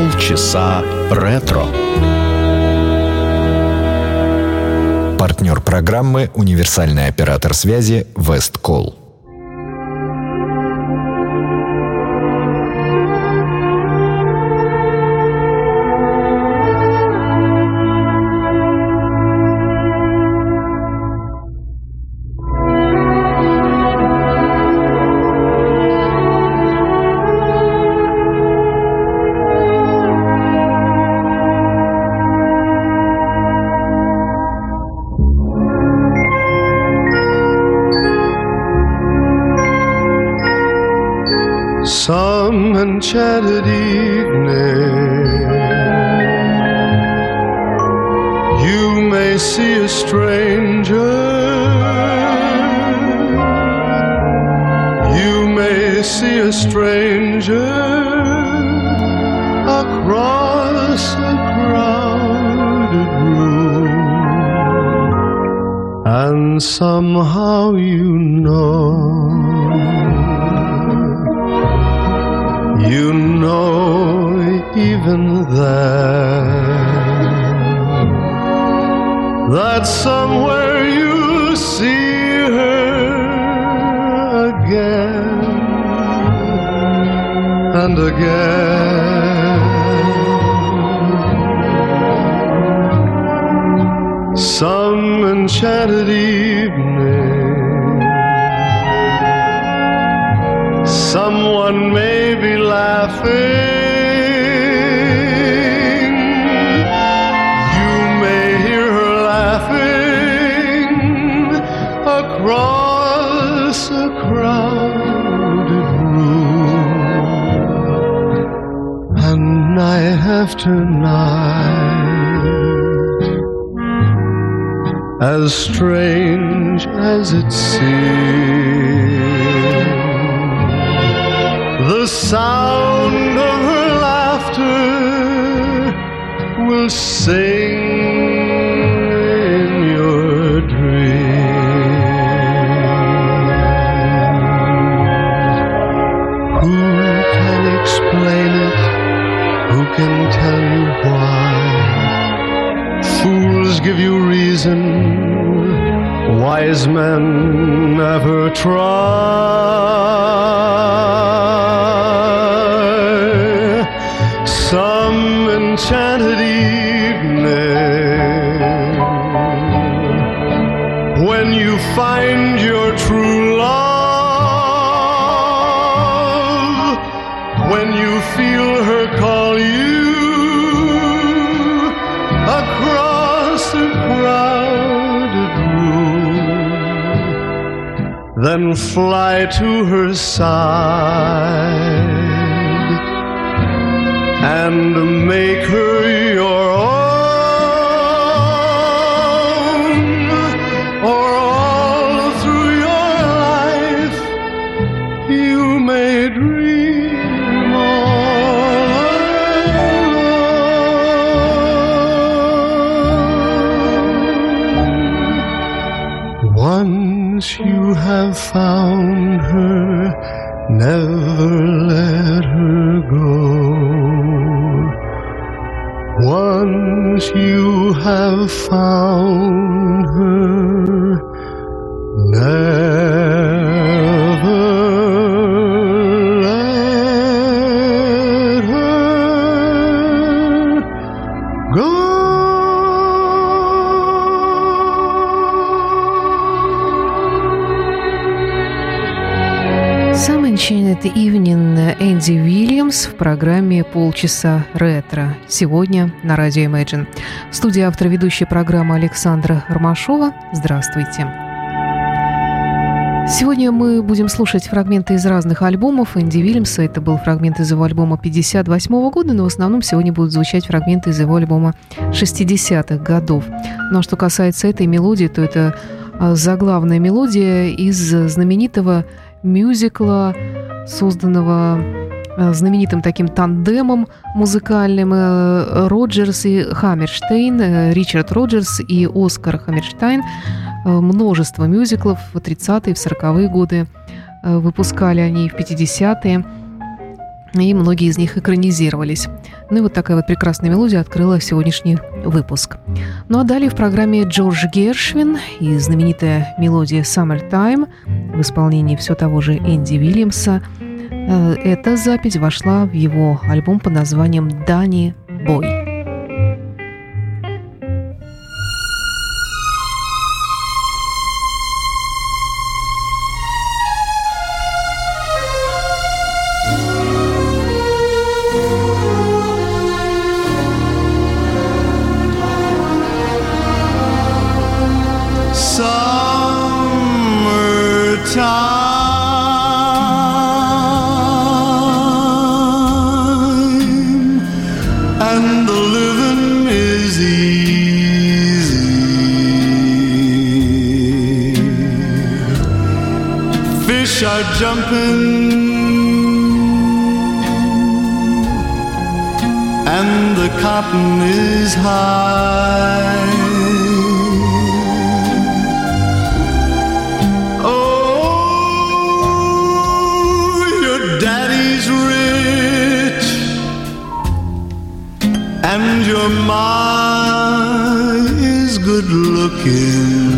Полчаса ретро. Партнер программы «Универсальный оператор связи Весткол». Enchanted evening. You may see a stranger. You may see a stranger across a crowded room, and somehow you know You know, even then, that somewhere you see her again and again. Some enchanted night after night, as strange as it seems the sound men fly to her side and make her have found her, never let her go. Once you have found her, never Уильямс в программе «Полчаса ретро». Сегодня на радио Imagine. В студии автор ведущей программы Александра Ромашова. Здравствуйте. Сегодня мы будем слушать фрагменты из разных альбомов Энди Уильямса. Это был фрагмент из его альбома 58 года, но в основном сегодня будут звучать фрагменты из его альбома 60-х годов. Ну а что касается этой мелодии, то это а, заглавная мелодия из знаменитого мюзикла, созданного знаменитым таким тандемом музыкальным э, Роджерс и Хаммерштейн, э, Ричард Роджерс и Оскар Хаммерштейн. Множество мюзиклов в 30-е, в 40-е годы выпускали они в 50-е. и многие из них экранизировались. Ну и вот такая вот прекрасная мелодия открыла сегодняшний выпуск. Ну а далее в программе Джордж Гершвин и знаменитая мелодия «Summertime» в исполнении все того же Энди Вильямса. Э, эта запись вошла в его альбом под названием «Дани Бой». jumping and the cotton is high. Oh, your daddy's rich and your ma is good looking.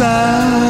side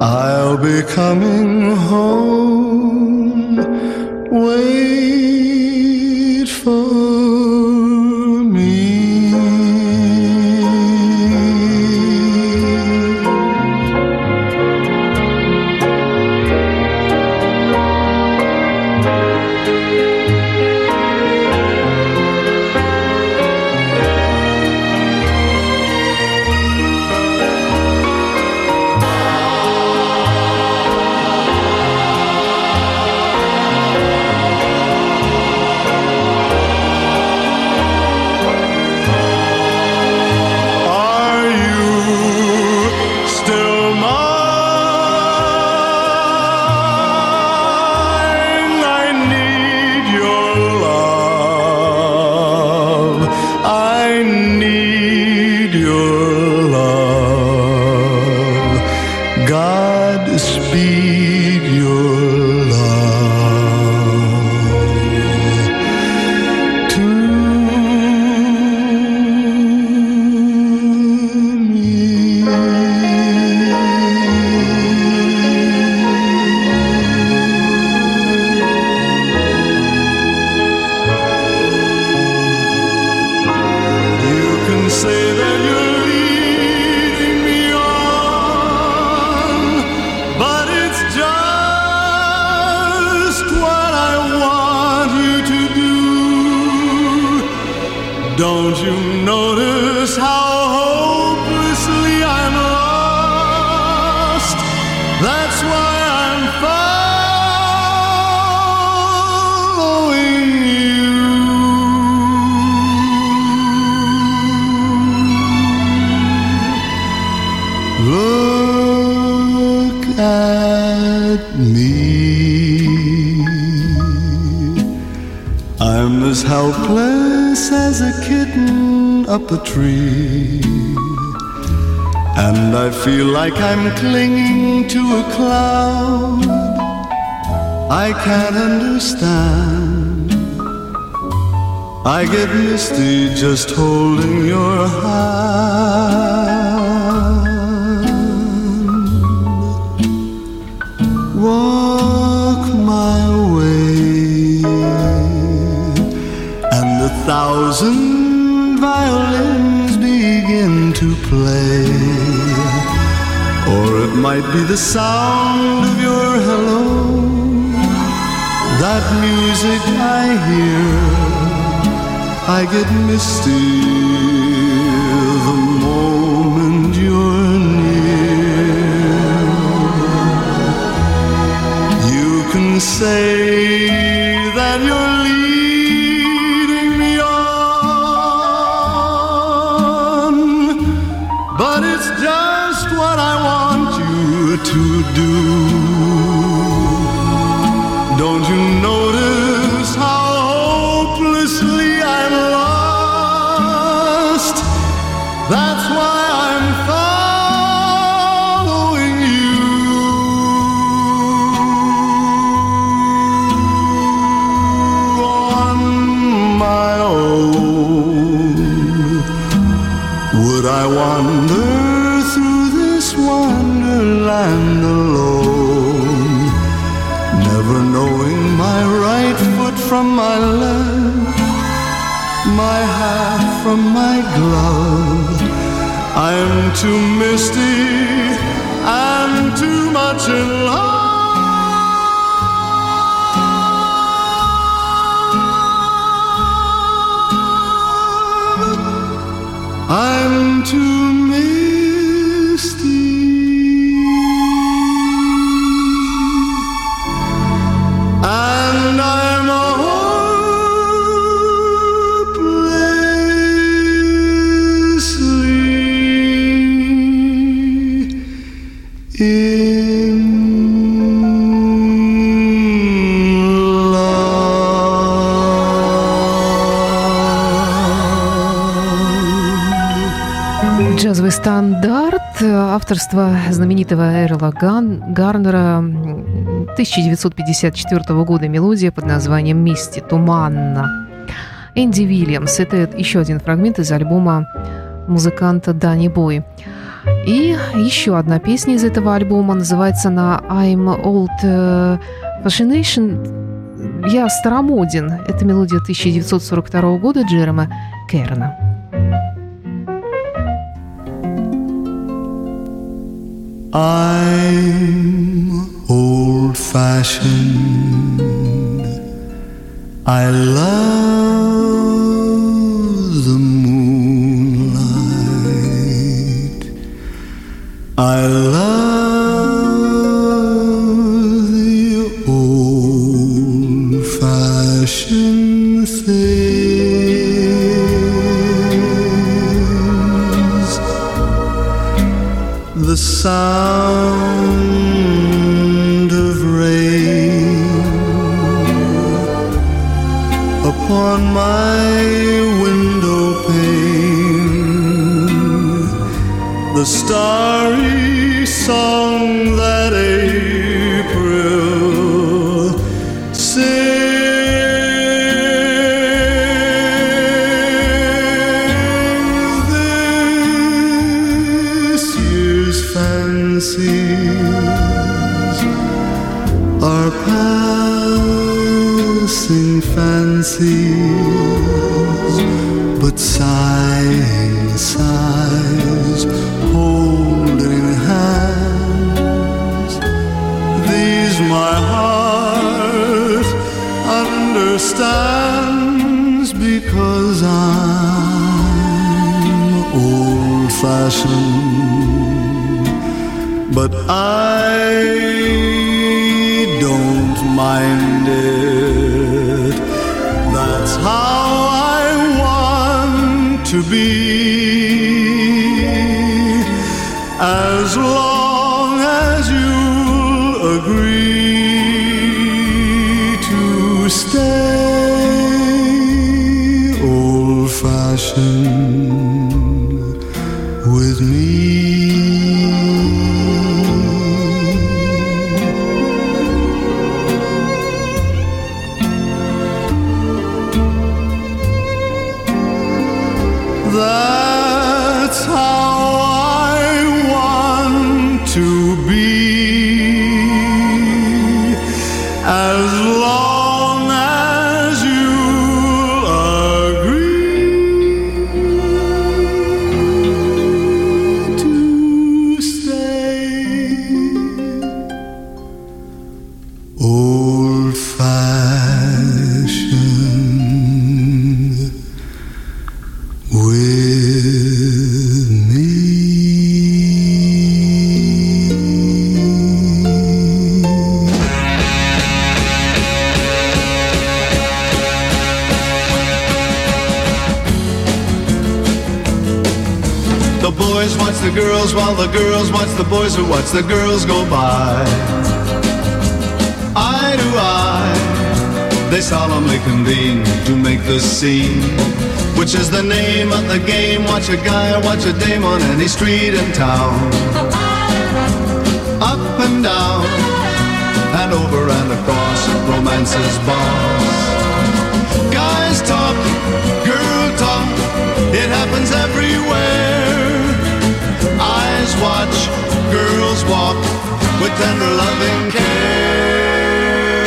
I'll be coming home. Wait Don't you notice how up a tree. And I feel like I'm clinging to a cloud. I can't understand. I get misty just holding your hand. Walk my way and a thousand might be the sound of your hello, that music I hear. I get misty the moment you're near. You can say that you're to do. From my glove? I'm too misty and too much in love. I'm стандарт авторства знаменитого Эрла Ган, Гарнера 1954 года мелодия под названием «Мисти. Туманно». Энди Вильямс. Это еще один фрагмент из альбома музыканта Дани Бой. И еще одна песня из этого альбома называется на I'm Old э, Fascination. Я старомоден. Это мелодия 1942 года Джерема Керна. I'm old fashioned. I love fancies are passing fancies, but sighing sighs holding hands. These my heart understands because I'm old fashioned, but I don't mind it. That's how I want to be. As long as you'll agree to stay old fashioned with me. Boys watch the girls while the girls watch the boys who watch the girls go by. Eye to eye, they solemnly convene to make the scene. Which is the name of the game? Watch a guy, watch a dame on any street in town. Up and down, and over and across romance's boss. Guys talk, girl talk, it happens everywhere. Watch, girls walk with tender loving care.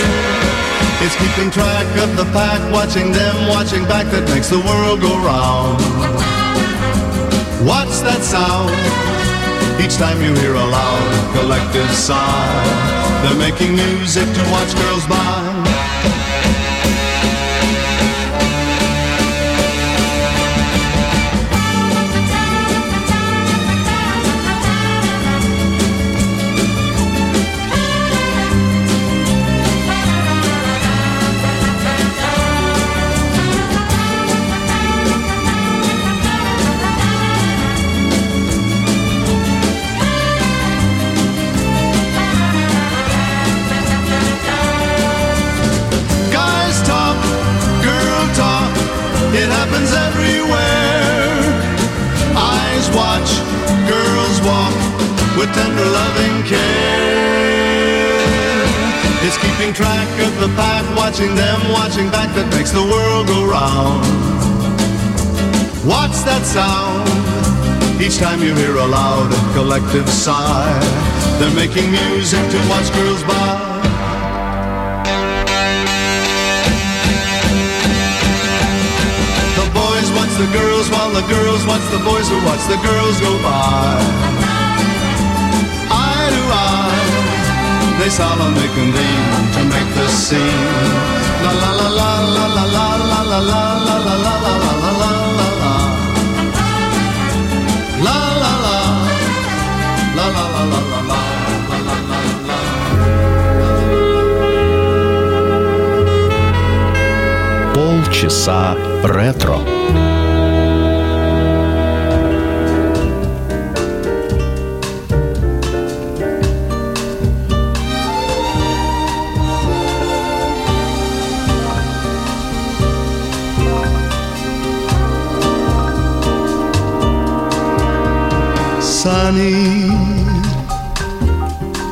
It's keeping track of the pack, watching them, watching back that makes the world go round. Watch that sound? Each time you hear a loud collective sigh, they're making music to watch girls by. That sound? Each time you hear a loud and collective sigh, they're making music to watch girls by. The boys watch the girls while the girls watch the boys who watch the girls go by. Eye to eye, they solemnly convene to make the scene. La la la la la la la la la la la la la la la Полчаса ретро. Sunny.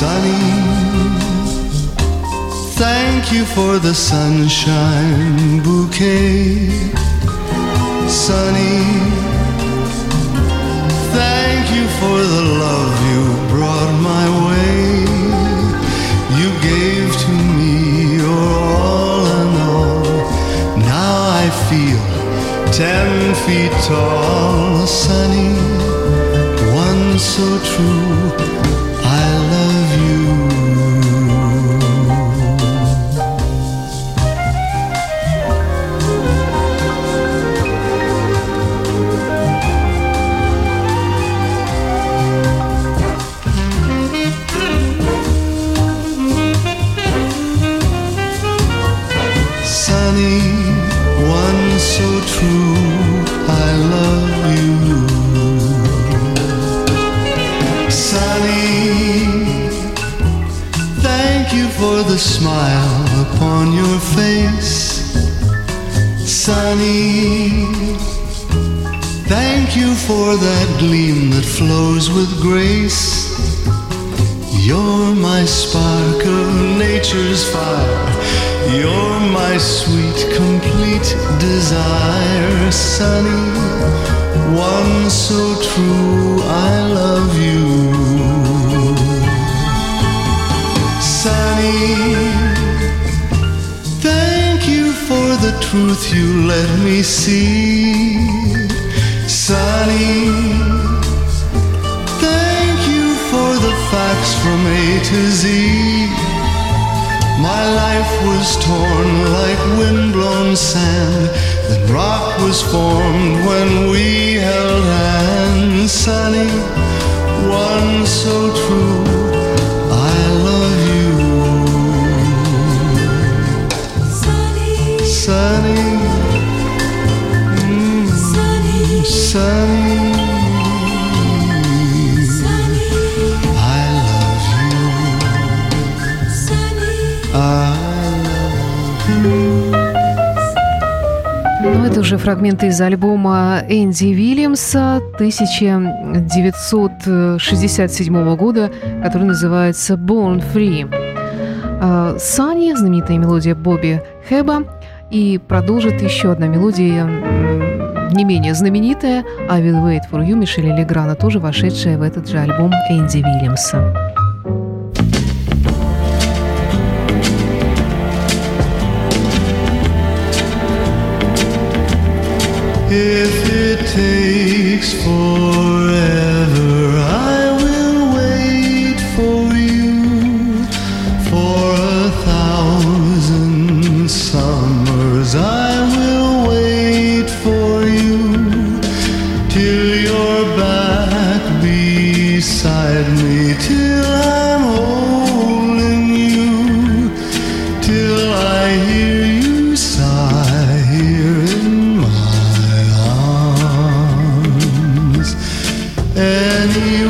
Sunny, thank you for the sunshine bouquet. Sunny, thank you for the love you brought my way. You gave to me your all and all. Now I feel ten feet tall, sunny, one so true. Truth you let me see. Sunny, Thank you for the facts from A to Z. My life was torn like windblown sand. Then rock was formed when we held hands. Sunny, one so true. I love you. Sunny, mm, sunny. Ну, это уже фрагменты из альбома Энди Вильямса 1967 года, который называется «Born Free». Сани, знаменитая мелодия Бобби Хэба, и продолжит еще одна мелодия, не менее знаменитая «I Will Wait For You» Мишеля Леграна, тоже вошедшая в этот же альбом Энди Вильямса. If it takes forever, you.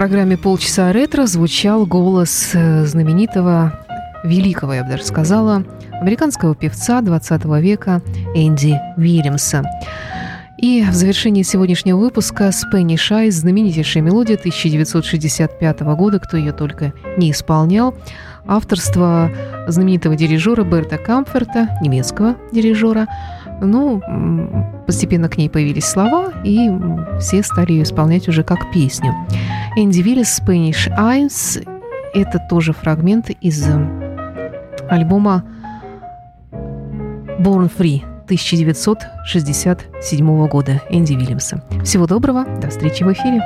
Программе «Полчаса ретро» звучал голос э, знаменитого, великого, я бы даже сказала, американского певца 20 века Энди Уильямса. И в завершении сегодняшнего выпуска «Спэниш Айс» знаменитейшая мелодия 1965 года, кто ее только не исполнял, авторство знаменитого дирижера Берта Камферта, немецкого дирижера. Ну, постепенно к ней появились слова, и все стали ее исполнять уже как песню. Энди Виллис Spanish Eyes – это тоже фрагмент из альбома Born Free 1967 года Энди Вильямса. Всего доброго, до встречи в эфире.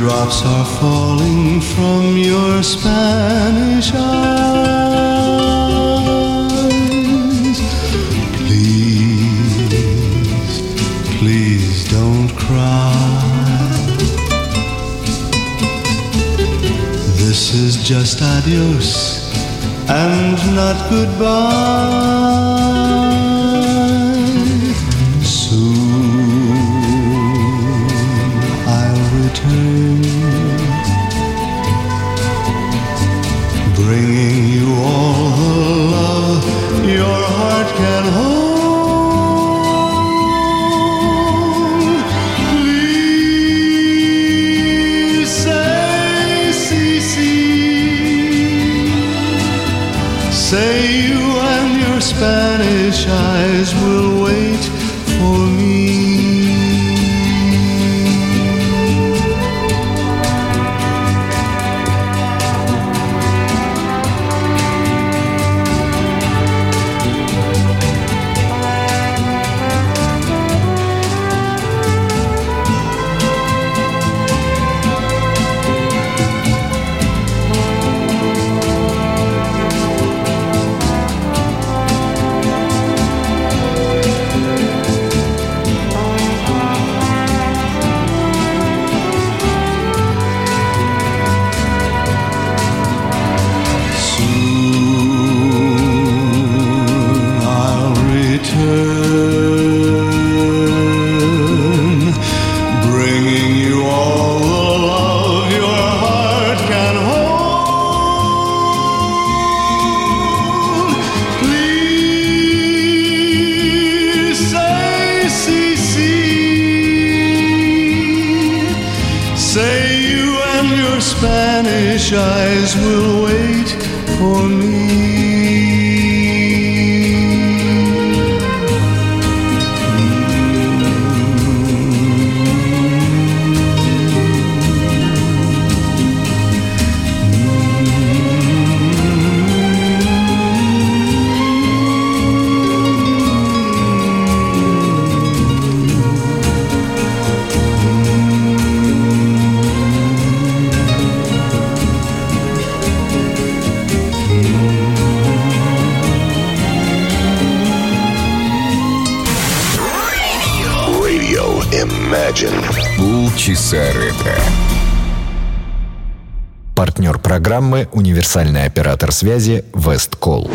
Drops are falling from your Spanish eyes. Please, please don't cry. This is just adios and not goodbye. ACC. Say you and your Spanish eyes will wait for me. Программы «Универсальный оператор связи Весткол».